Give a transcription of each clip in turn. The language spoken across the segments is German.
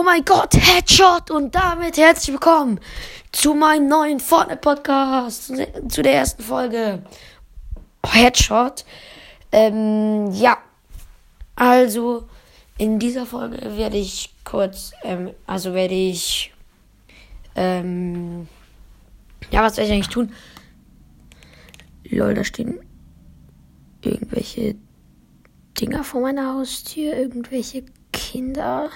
Oh mein Gott, Headshot und damit herzlich willkommen zu meinem neuen Fortnite Podcast, zu der ersten Folge. Headshot. Ähm, ja, also in dieser Folge werde ich kurz, ähm, also werde ich, ähm, ja, was werde ich eigentlich tun? Lol, da stehen irgendwelche Dinger vor meiner Haustür, irgendwelche Kinder.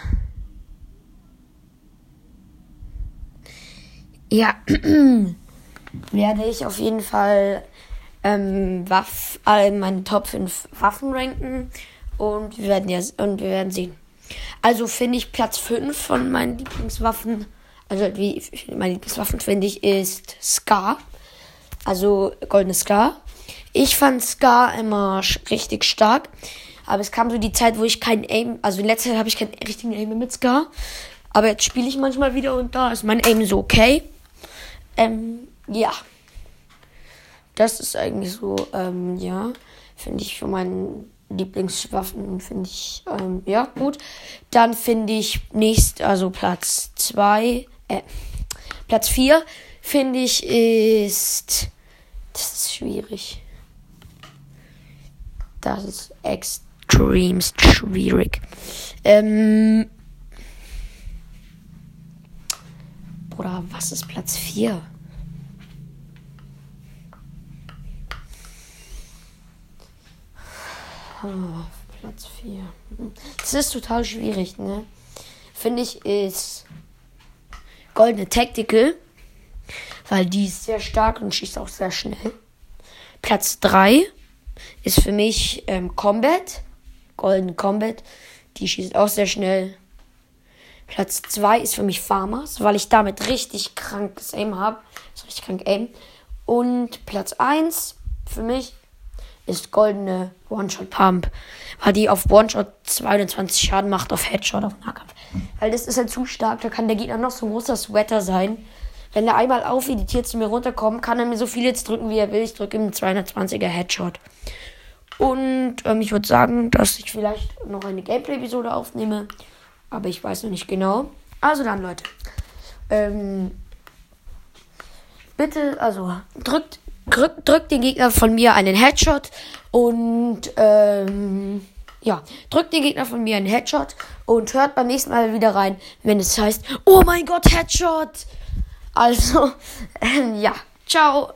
Ja, werde ich auf jeden Fall ähm, Waff, äh, meine Top 5 Waffen ranken und wir werden ja und wir werden sehen. Also finde ich Platz 5 von meinen Lieblingswaffen, also wie meine Lieblingswaffen finde ich ist Scar. Also goldene Scar. Ich fand Scar immer richtig stark. Aber es kam so die Zeit, wo ich kein Aim, also in letzter Zeit habe ich keinen richtigen Aim mit Scar. Aber jetzt spiele ich manchmal wieder und da ist mein Aim so okay. Ähm, ja. Das ist eigentlich so, ähm, ja. Finde ich für meinen Lieblingswaffen, finde ich, ähm, ja, gut. Dann finde ich nächst, also Platz 2, äh, Platz 4, finde ich, ist, das ist schwierig. Das ist extremst schwierig. Ähm, Bruder, was ist Platz 4? Oh, Platz 4. Das ist total schwierig, ne? Finde ich, ist Goldene Tactical, weil die ist sehr stark und schießt auch sehr schnell. Platz 3 ist für mich ähm, Combat. Golden Combat. Die schießt auch sehr schnell. Platz 2 ist für mich Farmers, weil ich damit richtig krankes Aim habe. So richtig krank Aim. Und Platz 1 für mich ist goldene One-Shot Pump, weil die auf One-Shot 22 Schaden macht, auf Headshot, auf Nahkampf. Weil das ist halt zu stark, da kann der Gegner noch so ein großer Sweater sein. Wenn er einmal aufeditiert zu mir runterkommt, kann er mir so viel jetzt drücken, wie er will. Ich drücke ihm einen 220er Headshot. Und ähm, ich würde sagen, dass ich vielleicht noch eine Gameplay-Episode aufnehme. Aber ich weiß noch nicht genau. Also dann, Leute. Ähm, bitte, also drückt, drückt, drückt den Gegner von mir einen Headshot. Und ähm, ja, drückt den Gegner von mir einen Headshot. Und hört beim nächsten Mal wieder rein, wenn es heißt, oh mein Gott, Headshot. Also, ähm, ja, ciao.